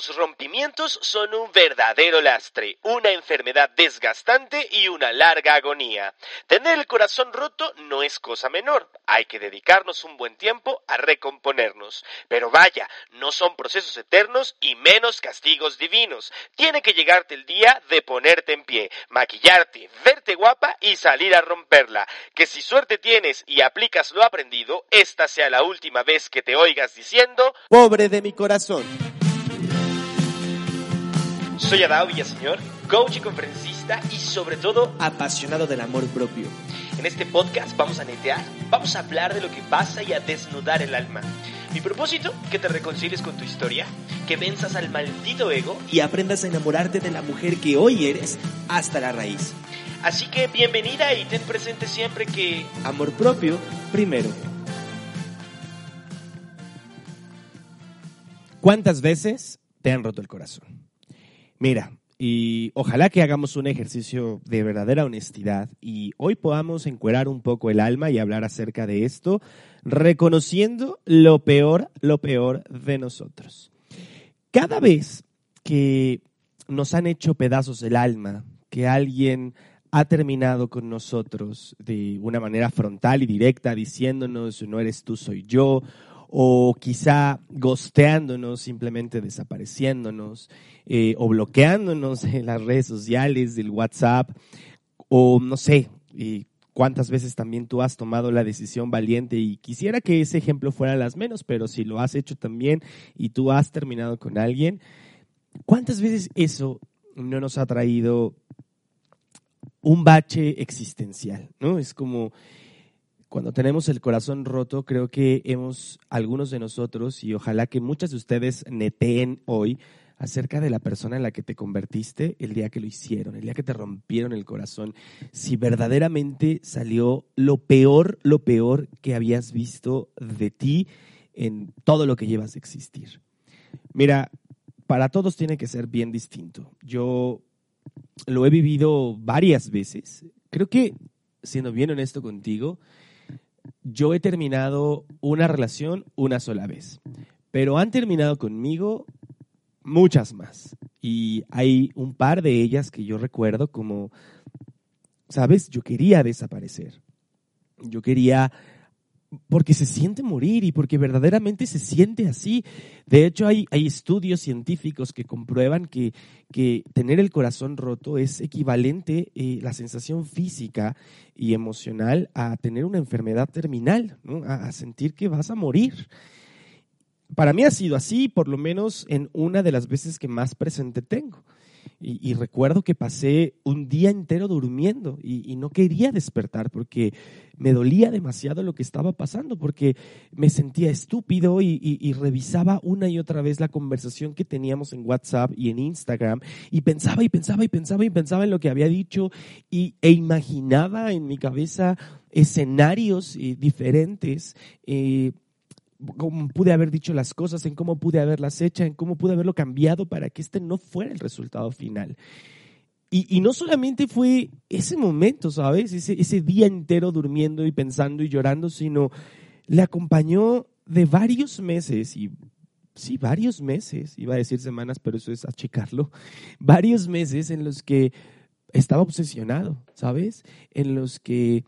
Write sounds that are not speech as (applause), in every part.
Los rompimientos son un verdadero lastre, una enfermedad desgastante y una larga agonía. Tener el corazón roto no es cosa menor, hay que dedicarnos un buen tiempo a recomponernos. Pero vaya, no son procesos eternos y menos castigos divinos. Tiene que llegarte el día de ponerte en pie, maquillarte, verte guapa y salir a romperla. Que si suerte tienes y aplicas lo aprendido, esta sea la última vez que te oigas diciendo, Pobre de mi corazón. Soy Adao Villaseñor, coach y conferencista y sobre todo Apasionado del amor propio. en este podcast vamos a netear, vamos a hablar de lo que pasa y a desnudar el alma. Mi propósito, que te reconcilies con tu historia, que venzas al maldito ego, Y aprendas a enamorarte de la mujer que hoy eres hasta la raíz. así que bienvenida y ten presente siempre que Amor propio primero. ¿Cuántas veces te han roto el corazón? Mira, y ojalá que hagamos un ejercicio de verdadera honestidad y hoy podamos encuerar un poco el alma y hablar acerca de esto, reconociendo lo peor, lo peor de nosotros. Cada vez que nos han hecho pedazos el alma, que alguien ha terminado con nosotros de una manera frontal y directa, diciéndonos no eres tú, soy yo, o quizá gosteándonos, simplemente desapareciéndonos, eh, o bloqueándonos (laughs) en las redes sociales, del WhatsApp, o no sé, cuántas veces también tú has tomado la decisión valiente y quisiera que ese ejemplo fuera las menos, pero si lo has hecho también y tú has terminado con alguien, ¿cuántas veces eso no nos ha traído un bache existencial? ¿no? Es como cuando tenemos el corazón roto, creo que hemos, algunos de nosotros, y ojalá que muchas de ustedes neteen hoy acerca de la persona en la que te convertiste el día que lo hicieron, el día que te rompieron el corazón, si verdaderamente salió lo peor, lo peor que habías visto de ti en todo lo que llevas de existir. Mira, para todos tiene que ser bien distinto. Yo lo he vivido varias veces. Creo que, siendo bien honesto contigo, yo he terminado una relación una sola vez, pero han terminado conmigo muchas más. Y hay un par de ellas que yo recuerdo como, sabes, yo quería desaparecer. Yo quería, porque se siente morir y porque verdaderamente se siente así. De hecho, hay, hay estudios científicos que comprueban que, que tener el corazón roto es equivalente, eh, la sensación física y emocional, a tener una enfermedad terminal, a sentir que vas a morir. Para mí ha sido así, por lo menos en una de las veces que más presente tengo. Y, recuerdo que pasé un día entero durmiendo y, no quería despertar porque me dolía demasiado lo que estaba pasando, porque me sentía estúpido y, y, revisaba una y otra vez la conversación que teníamos en WhatsApp y en Instagram y pensaba y pensaba y pensaba y pensaba en lo que había dicho y, e imaginaba en mi cabeza escenarios eh, diferentes. Eh, cómo pude haber dicho las cosas, en cómo pude haberlas hecho, en cómo pude haberlo cambiado para que este no fuera el resultado final. Y, no solamente fue ese momento, ¿sabes? Ese, ese día entero durmiendo y pensando y llorando, sino le acompañó de varios meses y sí, varios meses, iba a decir semanas, pero eso es achicarlo, (laughs) varios meses en los que estaba obsesionado, ¿sabes? En los que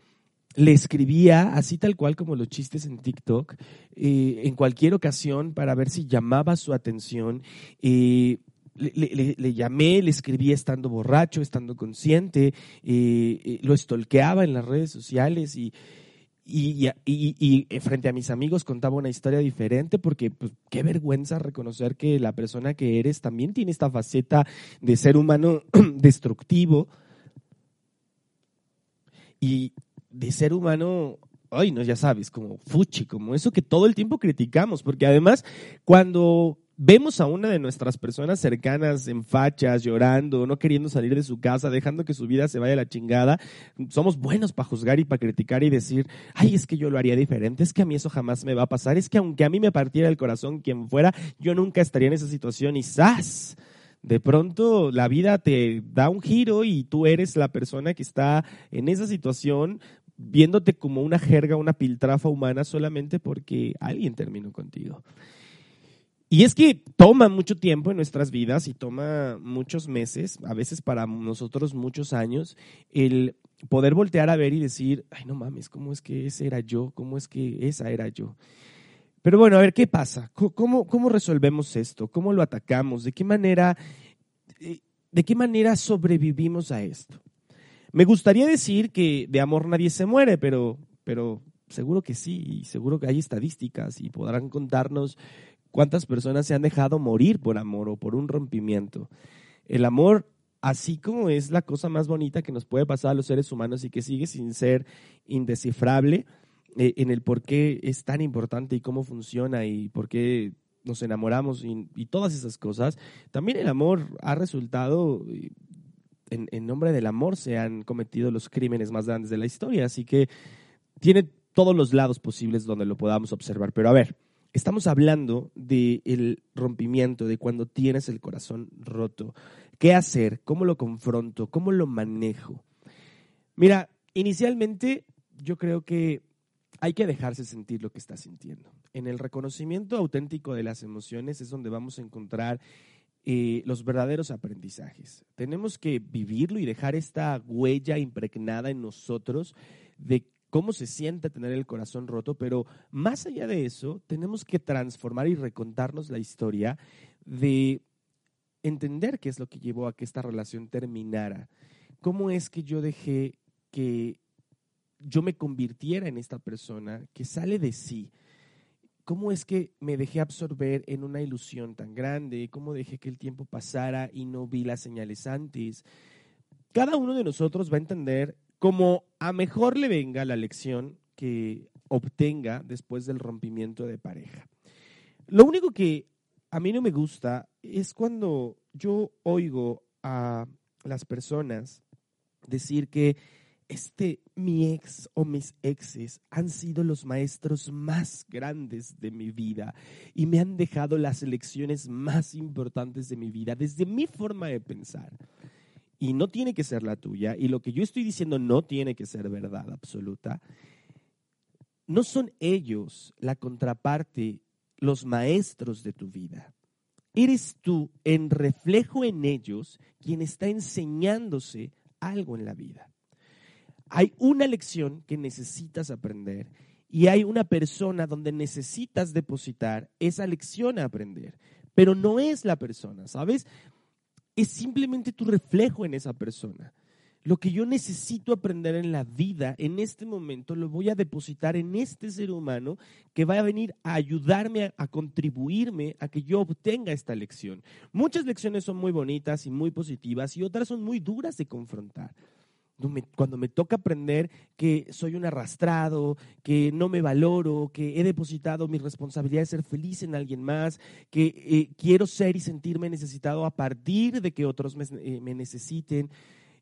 le escribía así tal cual como los chistes en TikTok, eh, en cualquier ocasión para ver si llamaba su atención. Eh, le, llamé, le escribía estando borracho, estando consciente, eh, lo estolqueaba en las redes sociales y, y, y, y, frente a mis amigos contaba una historia diferente porque pues, qué vergüenza reconocer que la persona que eres también tiene esta faceta de ser humano (clears throat) destructivo. Y, de ser humano, ay, no, ya sabes, como fuchi, como eso que todo el tiempo criticamos, porque además cuando vemos a una de nuestras personas cercanas en fachas, llorando, no queriendo salir de su casa, dejando que su vida se vaya a la chingada, somos buenos para juzgar y para criticar y decir, ay, es que yo lo haría diferente, es que a mí eso jamás me va a pasar, es que aunque a mí me partiera el corazón quien fuera, yo nunca estaría en esa situación y ¡zas! de pronto la vida te da un giro y tú eres la persona que está en esa situación viéndote como una jerga, una piltrafa humana solamente porque alguien terminó contigo. Y es que toma mucho tiempo en nuestras vidas y toma muchos meses, a veces para nosotros muchos años, el poder voltear a ver y decir, ay no mames, ¿cómo es que ese era yo? ¿Cómo es que esa era yo? Pero bueno, a ver, ¿qué pasa? ¿Cómo, cómo resolvemos esto? ¿Cómo lo atacamos? ¿De qué manera, eh, de qué manera sobrevivimos a esto? Me gustaría decir que de amor nadie se muere, pero, pero seguro que sí, y seguro que hay estadísticas y podrán contarnos ¿Cuántas personas se han dejado morir por amor o por un rompimiento? El amor, así como es la cosa más bonita que nos puede pasar a los seres humanos y que sigue sin ser indescifrable eh, en el por qué es tan importante y cómo funciona y por qué nos enamoramos y, todas esas cosas, también el amor ha resultado, en, nombre del amor se han cometido los crímenes más grandes de la historia, así que tiene todos los lados posibles donde lo podamos observar. Pero a ver, Estamos hablando del rompimiento, de cuando tienes el corazón roto. ¿Qué hacer? ¿Cómo lo confronto? ¿Cómo lo manejo? Mira, inicialmente yo creo que hay que dejarse sentir lo que estás sintiendo. En el reconocimiento auténtico de las emociones es donde vamos a encontrar eh, los verdaderos aprendizajes. Tenemos que vivirlo y dejar esta huella impregnada en nosotros de cómo se siente tener el corazón roto, pero más allá de eso, tenemos que transformar y recontarnos la historia de entender qué es lo que llevó a que esta relación terminara. ¿Cómo es que yo dejé que yo me convirtiera en esta persona que sale de sí? ¿Cómo es que me dejé absorber en una ilusión tan grande? ¿Cómo dejé que el tiempo pasara y no vi las señales antes? Cada uno de nosotros va a entender como a mejor le venga la lección que obtenga después del rompimiento de pareja. Lo único que a mí no me gusta es cuando yo oigo a las personas decir que este mi ex o mis exes han sido los maestros más grandes de mi vida y me han dejado las lecciones más importantes de mi vida desde mi forma de pensar y no tiene que ser la tuya, y lo que yo estoy diciendo no tiene que ser verdad absoluta, no son ellos la contraparte, los maestros de tu vida. Eres tú, en reflejo en ellos, quien está enseñándose algo en la vida. Hay una lección que necesitas aprender y hay una persona donde necesitas depositar esa lección a aprender, pero no es la persona, ¿sabes? es simplemente tu reflejo en esa persona. Lo que yo necesito aprender en la vida, en este momento, lo voy a depositar en este ser humano que va a venir a ayudarme, a, contribuirme a que yo obtenga esta lección. Muchas lecciones son muy bonitas y muy positivas y otras son muy duras de confrontar cuando me toca aprender que soy un arrastrado, que no me valoro, que he depositado mi responsabilidad de ser feliz en alguien más, que eh, quiero ser y sentirme necesitado a partir de que otros me, eh, necesiten.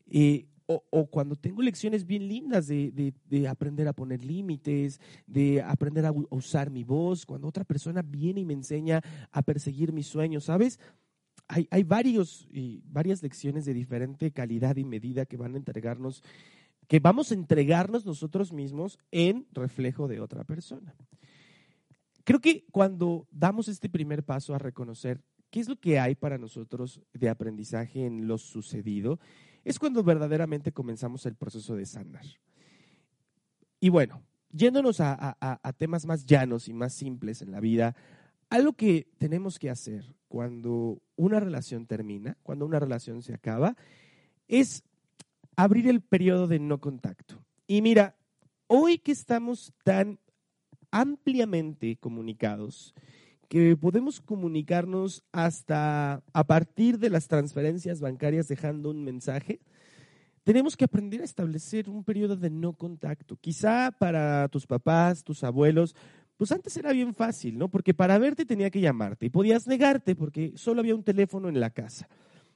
Eh, o, cuando tengo lecciones bien lindas de, de aprender a poner límites, de aprender a usar mi voz, cuando otra persona viene y me enseña a perseguir mis sueños, ¿sabes? Hay, varios, y varias lecciones de diferente calidad y medida que van a entregarnos, que vamos a entregarnos nosotros mismos en reflejo de otra persona. Creo que cuando damos este primer paso a reconocer qué es lo que hay para nosotros de aprendizaje en lo sucedido, es cuando verdaderamente comenzamos el proceso de sanar. Y bueno, yéndonos a temas más llanos y más simples en la vida, algo que tenemos que hacer cuando una relación termina, cuando una relación se acaba, es abrir el periodo de no contacto. Y mira, hoy que estamos tan ampliamente comunicados, que podemos comunicarnos hasta a partir de las transferencias bancarias dejando un mensaje, tenemos que aprender a establecer un periodo de no contacto. Quizá para tus papás, tus abuelos, pues antes era bien fácil, ¿no? Porque para verte tenía que llamarte y podías negarte porque solo había un teléfono en la casa.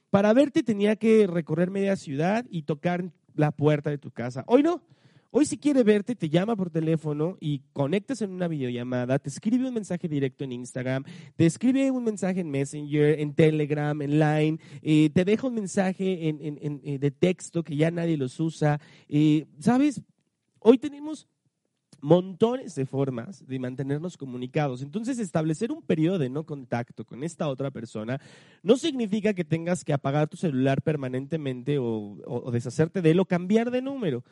Para verte tenía que recorrer media ciudad y tocar la puerta de tu casa. Hoy no. Hoy si quiere verte, te llama por teléfono y conectas en una videollamada, te escribe un mensaje directo en Instagram, te escribe un mensaje en Messenger, en Telegram, en Line, eh, te deja un mensaje eh, de texto que ya nadie los usa. Eh, ¿Sabes? Hoy tenemos montones de formas de mantenernos comunicados. Entonces, establecer un periodo de no contacto con esta otra persona no significa que tengas que apagar tu celular permanentemente o, deshacerte de él o cambiar de número.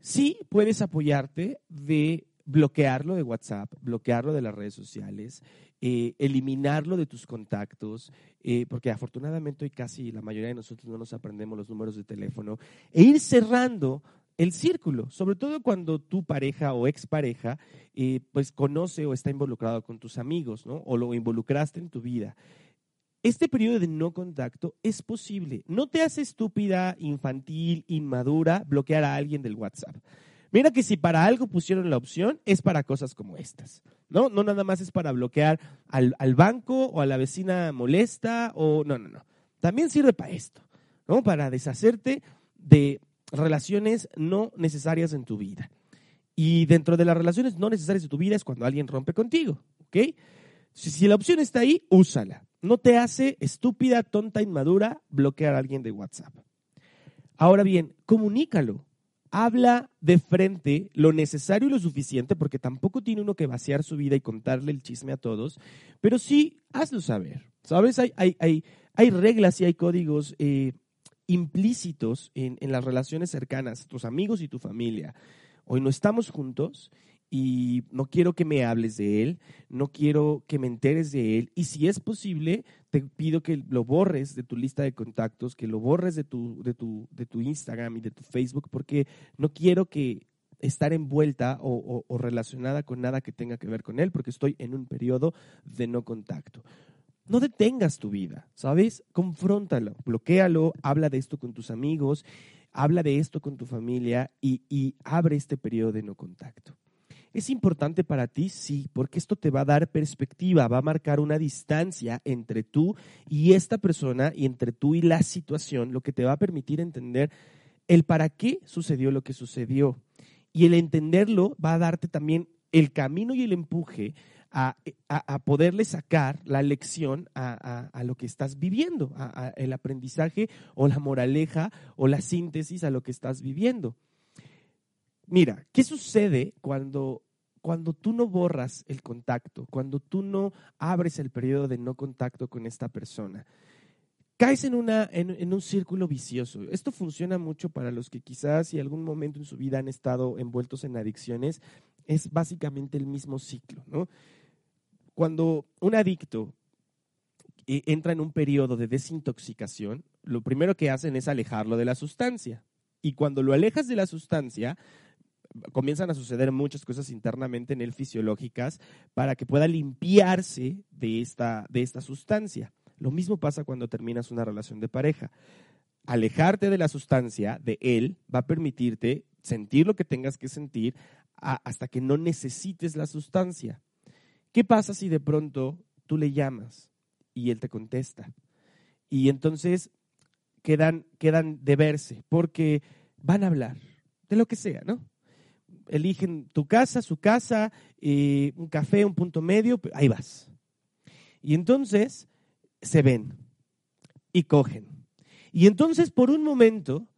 Sí puedes apoyarte de bloquearlo de WhatsApp, bloquearlo de las redes sociales, eh, eliminarlo de tus contactos, eh, porque afortunadamente hoy casi la mayoría de nosotros no nos aprendemos los números de teléfono, e ir cerrando el círculo, sobre todo cuando tu pareja o expareja eh, pues conoce o está involucrado con tus amigos, ¿no? O lo involucraste en tu vida. Este periodo de no contacto es posible. No te hace estúpida, infantil, inmadura bloquear a alguien del WhatsApp. Mira que si para algo pusieron la opción, es para cosas como estas. No, no nada más es para bloquear al, al banco o a la vecina molesta o no, no, no. También sirve para esto, ¿no? Para deshacerte de relaciones no necesarias en tu vida. Y dentro de las relaciones no necesarias de tu vida es cuando alguien rompe contigo, ¿ok? Si, la opción está ahí, úsala. No te hace estúpida, tonta, inmadura bloquear a alguien de WhatsApp. Ahora bien, comunícalo. Habla de frente lo necesario y lo suficiente, porque tampoco tiene uno que vaciar su vida y contarle el chisme a todos, pero sí hazlo saber. ¿Sabes? Hay, hay, hay, hay reglas y hay códigos eh, implícitos en, las relaciones cercanas, tus amigos y tu familia. Hoy no estamos juntos y no quiero que me hables de él, no quiero que me enteres de él y si es posible, te pido que lo borres de tu lista de contactos, que lo borres de tu, de tu, de tu Instagram y de tu Facebook, porque no quiero que estar envuelta o relacionada con nada que tenga que ver con él, porque estoy en un periodo de no contacto no detengas tu vida, ¿sabes? Confróntalo, bloquealo, habla de esto con tus amigos, habla de esto con tu familia y, abre este periodo de no contacto. ¿Es importante para ti? Sí, porque esto te va a dar perspectiva, va a marcar una distancia entre tú y esta persona y entre tú y la situación, lo que te va a permitir entender el para qué sucedió lo que sucedió. Y el entenderlo va a darte también el camino y el empuje a, poderle sacar la lección a, lo que estás viviendo, a, el aprendizaje o la moraleja o la síntesis a lo que estás viviendo. Mira, ¿qué sucede cuando, cuando tú no borras el contacto, cuando tú no abres el periodo de no contacto con esta persona? caes en, una, en, un círculo vicioso. Esto funciona mucho para los que quizás y algún momento en su vida han estado envueltos en adicciones. Es básicamente el mismo ciclo, ¿no? Cuando un adicto eh, entra en un periodo de desintoxicación, lo primero que hacen es alejarlo de la sustancia. Y cuando lo alejas de la sustancia, comienzan a suceder muchas cosas internamente en él fisiológicas para que pueda limpiarse de esta, de esta sustancia. Lo mismo pasa cuando terminas una relación de pareja. Alejarte de la sustancia, de él, va a permitirte sentir lo que tengas que sentir hasta que no necesites la sustancia. ¿Qué pasa si de pronto tú le llamas y él te contesta? Y entonces quedan, quedan de verse, porque van a hablar de lo que sea, ¿no? Eligen tu casa, su casa, eh, un café, un punto medio, ahí vas. Y entonces se ven y cogen. Y entonces por un momento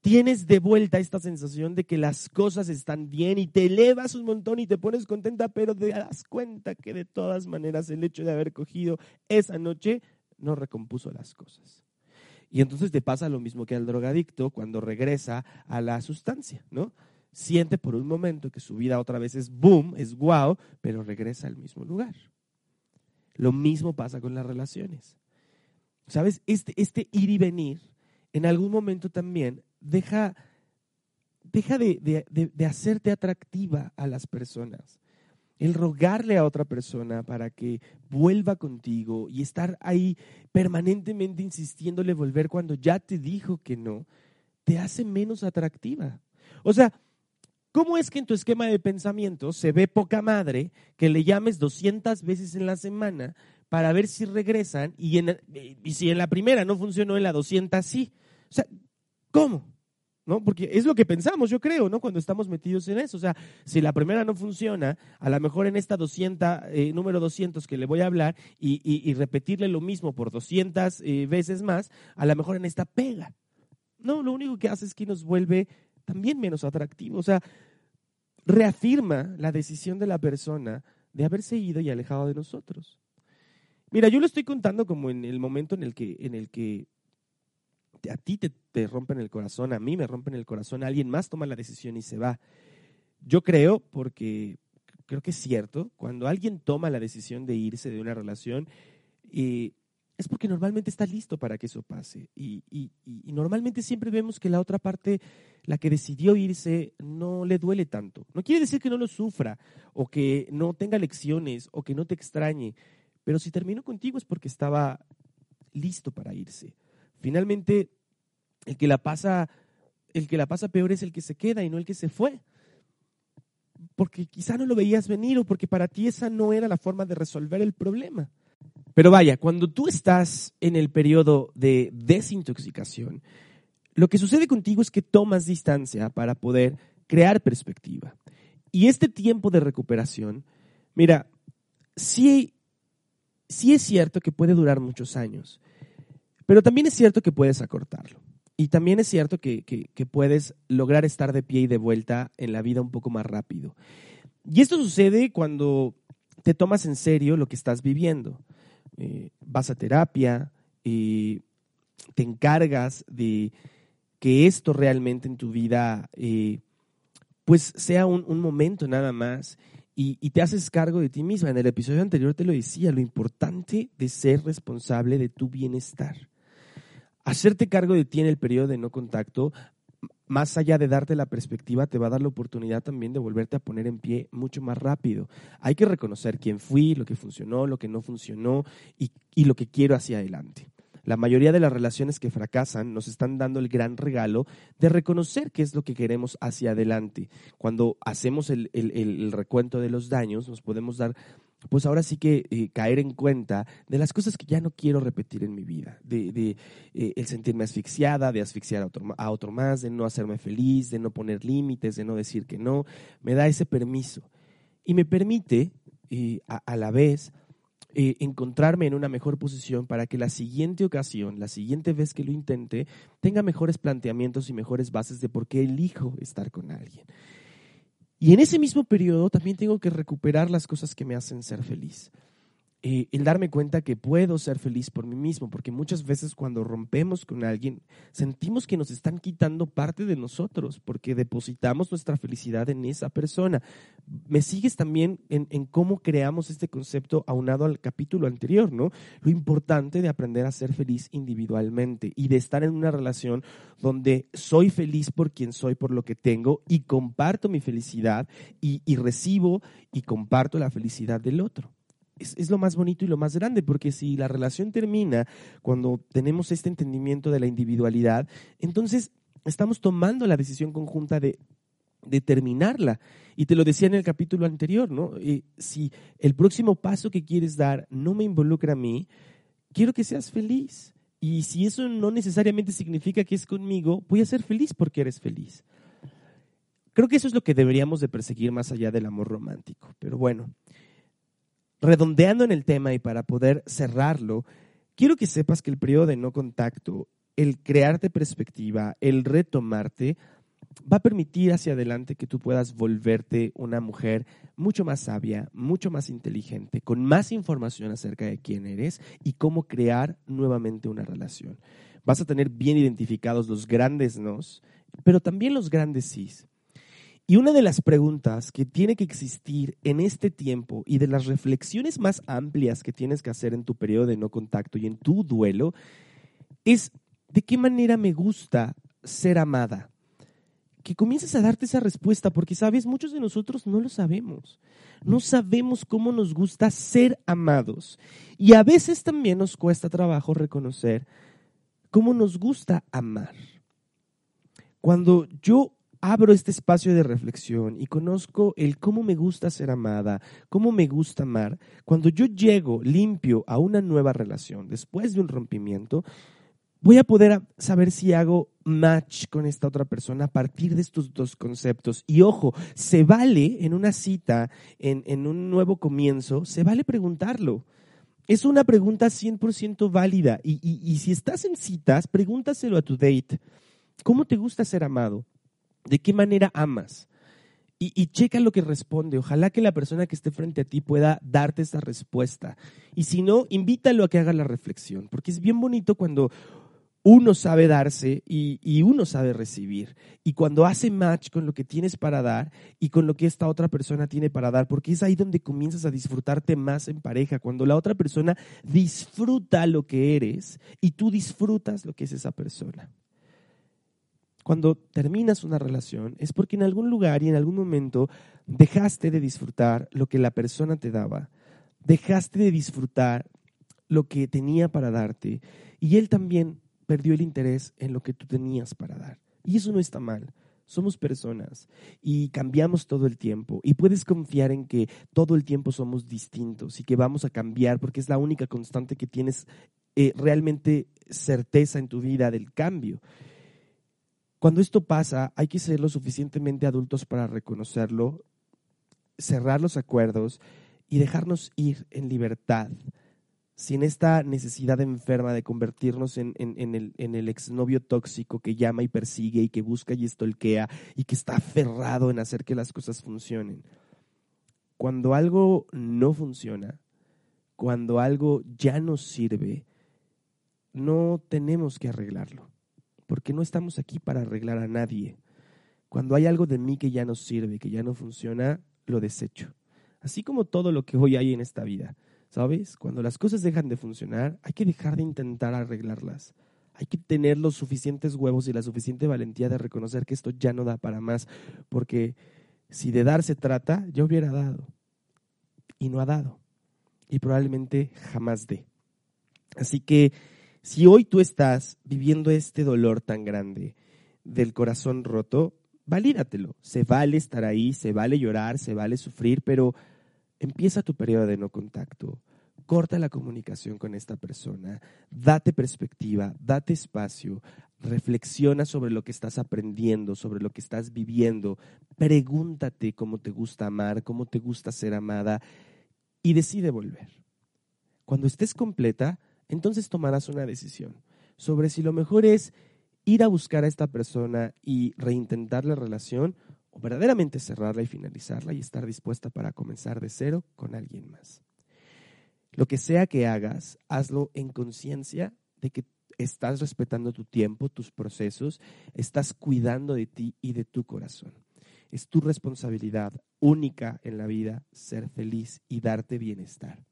tienes de vuelta esta sensación de que las cosas están bien y te elevas un montón y te pones contenta, pero te das cuenta que de todas maneras el hecho de haber cogido esa noche no recompuso las cosas. Y entonces te pasa lo mismo que al drogadicto cuando regresa a la sustancia, ¿no? Siente por un momento que su vida otra vez es boom, es wow, pero regresa al mismo lugar. Lo mismo pasa con las relaciones. ¿Sabes? Este, este ir y venir, en algún momento también deja, deja de, de, hacerte atractiva a las personas. El rogarle a otra persona para que vuelva contigo y estar ahí permanentemente insistiéndole volver cuando ya te dijo que no, te hace menos atractiva. O sea, ¿Cómo es que en tu esquema de pensamiento se ve poca madre que le llames 200 veces en la semana para ver si regresan y, en, y si en la primera no funcionó, en la 200 sí? ¿Cómo? ¿No? Porque es lo que pensamos, yo creo, ¿no? Cuando estamos metidos en eso. O sea, si la primera no funciona, a lo mejor en esta 200, eh, número 200 que le voy a hablar y, repetirle lo mismo por 200 eh, veces más, a lo mejor en esta pega. No, lo único que hace es que nos vuelve también menos atractivo. O sea, reafirma la decisión de la persona de haberse ido y alejado de nosotros. Mira, yo lo estoy contando como en el momento en el que, en el que a ti te, te rompen el corazón, a mí me rompen el corazón, alguien más toma la decisión y se va. Yo creo, porque creo que es cierto, cuando alguien toma la decisión de irse de una relación, eh, es porque normalmente está listo para que eso pase. Y, y, normalmente siempre vemos que la otra parte, la que decidió irse, no le duele tanto. No quiere decir que no lo sufra, o que no tenga lecciones, o que no te extrañe. Pero si terminó contigo es porque estaba listo para irse. Finalmente, el que la pasa, el que la pasa peor es el que se queda y no el que se fue. Porque quizá no lo veías venir o porque para ti esa no era la forma de resolver el problema. Pero vaya, cuando tú estás en el periodo de desintoxicación, lo que sucede contigo es que tomas distancia para poder crear perspectiva. Y este tiempo de recuperación, mira, sí, sí es cierto que puede durar muchos años, pero también es cierto que puedes acortarlo. Y también es cierto que, que, puedes lograr estar de pie y de vuelta en la vida un poco más rápido. Y esto sucede cuando te tomas en serio lo que estás viviendo. Eh, vas a terapia, y te encargas de que esto realmente en tu vida eh, pues sea un, momento nada más y, te haces cargo de ti misma. En el episodio anterior te lo decía, lo importante de ser responsable de tu bienestar. Hacerte cargo de ti en el periodo de no contacto, más allá de darte la perspectiva, te va a dar la oportunidad también de volverte a poner en pie mucho más rápido. Hay que reconocer quién fui, lo que funcionó, lo que no funcionó y, lo que quiero hacia adelante. La mayoría de las relaciones que fracasan nos están dando el gran regalo de reconocer qué es lo que queremos hacia adelante. Cuando hacemos el recuento de los daños, nos podemos dar pues ahora sí que eh, caer en cuenta de las cosas que ya no quiero repetir en mi vida, de, eh, el sentirme asfixiada, de asfixiar a otro, a otro, más, de no hacerme feliz, de no poner límites, de no decir que no, me da ese permiso y me permite eh, a, la vez encontrarme en una mejor posición para que la siguiente ocasión, la siguiente vez que lo intente, tenga mejores planteamientos y mejores bases de por qué elijo estar con alguien. Y en ese mismo periodo también tengo que recuperar las cosas que me hacen ser feliz. Eh, el darme cuenta que puedo ser feliz por mí mismo, porque muchas veces cuando rompemos con alguien sentimos que nos están quitando parte de nosotros, porque depositamos nuestra felicidad en esa persona. Me sigues también en, en cómo creamos este concepto aunado al capítulo anterior, ¿no? Lo importante de aprender a ser feliz individualmente y de estar en una relación donde soy feliz por quien soy, por lo que tengo y comparto mi felicidad y, y recibo y comparto la felicidad del otro es, lo más bonito y lo más grande, porque si la relación termina cuando tenemos este entendimiento de la individualidad, entonces estamos tomando la decisión conjunta de, terminarla. Y te lo decía en el capítulo anterior, ¿no? Eh, si el próximo paso que quieres dar no me involucra a mí, quiero que seas feliz. Y si eso no necesariamente significa que es conmigo, voy a ser feliz porque eres feliz. Creo que eso es lo que deberíamos de perseguir más allá del amor romántico. Pero bueno, redondeando en el tema y para poder cerrarlo, quiero que sepas que el periodo de no contacto, el crearte perspectiva, el retomarte, va a permitir hacia adelante que tú puedas volverte una mujer mucho más sabia, mucho más inteligente, con más información acerca de quién eres y cómo crear nuevamente una relación. Vas a tener bien identificados los grandes nos, pero también los grandes sís. Y una de las preguntas que tiene que existir en este tiempo y de las reflexiones más amplias que tienes que hacer en tu periodo de no contacto y en tu duelo es de qué manera me gusta ser amada. Que comiences a darte esa respuesta porque, sabes, muchos de nosotros no lo sabemos. No sabemos cómo nos gusta ser amados. Y a veces también nos cuesta trabajo reconocer cómo nos gusta amar. Cuando yo abro este espacio de reflexión y conozco el cómo me gusta ser amada, cómo me gusta amar, cuando yo llego limpio a una nueva relación después de un rompimiento, voy a poder saber si hago match con esta otra persona a partir de estos dos conceptos. Y ojo, se vale en una cita, en, un nuevo comienzo, se vale preguntarlo. Es una pregunta 100% válida. Y, y si estás en citas, pregúntaselo a tu date. ¿Cómo te gusta ser amado? ¿De qué manera amas? y, checa lo que responde. Ojalá que la persona que esté frente a ti pueda darte esa respuesta. Y si no, invítalo a que haga la reflexión, porque es bien bonito cuando uno sabe darse y, uno sabe recibir. Y cuando hace match con lo que tienes para dar y con lo que esta otra persona tiene para dar, porque es ahí donde comienzas a disfrutarte más en pareja, cuando la otra persona disfruta lo que eres y tú disfrutas lo que es esa persona. Cuando terminas una relación es porque en algún lugar y en algún momento dejaste de disfrutar lo que la persona te daba, dejaste de disfrutar lo que tenía para darte y él también perdió el interés en lo que tú tenías para dar. Y eso no está mal. Somos personas y cambiamos todo el tiempo y puedes confiar en que todo el tiempo somos distintos y que vamos a cambiar porque es la única constante que tienes eh, realmente certeza en tu vida del cambio. Cuando esto pasa, hay que ser lo suficientemente adultos para reconocerlo, cerrar los acuerdos y dejarnos ir en libertad, sin esta necesidad enferma de convertirnos en, el, el exnovio tóxico que llama y persigue y que busca y estolquea y que está aferrado en hacer que las cosas funcionen. Cuando algo no funciona, cuando algo ya nos sirve, no tenemos que arreglarlo porque no estamos aquí para arreglar a nadie. Cuando hay algo de mí que ya no sirve, que ya no funciona, lo desecho. Así como todo lo que hoy hay en esta vida. ¿Sabes? Cuando las cosas dejan de funcionar, hay que dejar de intentar arreglarlas. Hay que tener los suficientes huevos y la suficiente valentía de reconocer que esto ya no da para más, porque si de dar se trata, yo hubiera dado. Y no ha dado. Y probablemente jamás dé. Así que si hoy tú estás viviendo este dolor tan grande del corazón roto, valídatelo. Se vale estar ahí, se vale llorar, se vale sufrir, pero empieza tu periodo de no contacto. Corta la comunicación con esta persona, date perspectiva, date espacio, reflexiona sobre lo que estás aprendiendo, sobre lo que estás viviendo, pregúntate cómo te gusta amar, cómo te gusta ser amada y decide volver. Cuando estés completa, entonces tomarás una decisión sobre si lo mejor es ir a buscar a esta persona y reintentar la relación o verdaderamente cerrarla y finalizarla y estar dispuesta para comenzar de cero con alguien más. Lo que sea que hagas, hazlo en conciencia de que estás respetando tu tiempo, tus procesos, estás cuidando de ti y de tu corazón. Es tu responsabilidad única en la vida ser feliz y darte bienestar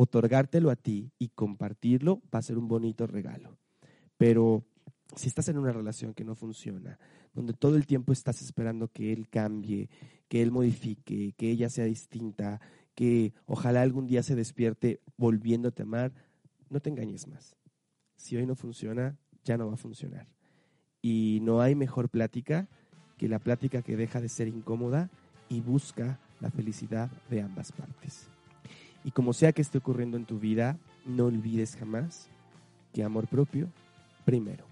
otorgártelo a ti y compartirlo va a ser un bonito regalo. Pero si estás en una relación que no funciona, donde todo el tiempo estás esperando que él cambie, que él modifique, que ella sea distinta, que ojalá algún día se despierte volviéndote a amar, no te engañes más. Si hoy no funciona, ya no va a funcionar. Y no hay mejor plática que la plática que deja de ser incómoda y busca la felicidad de ambas partes. Y como sea que esté ocurriendo en tu vida, no olvides jamás que amor propio primero.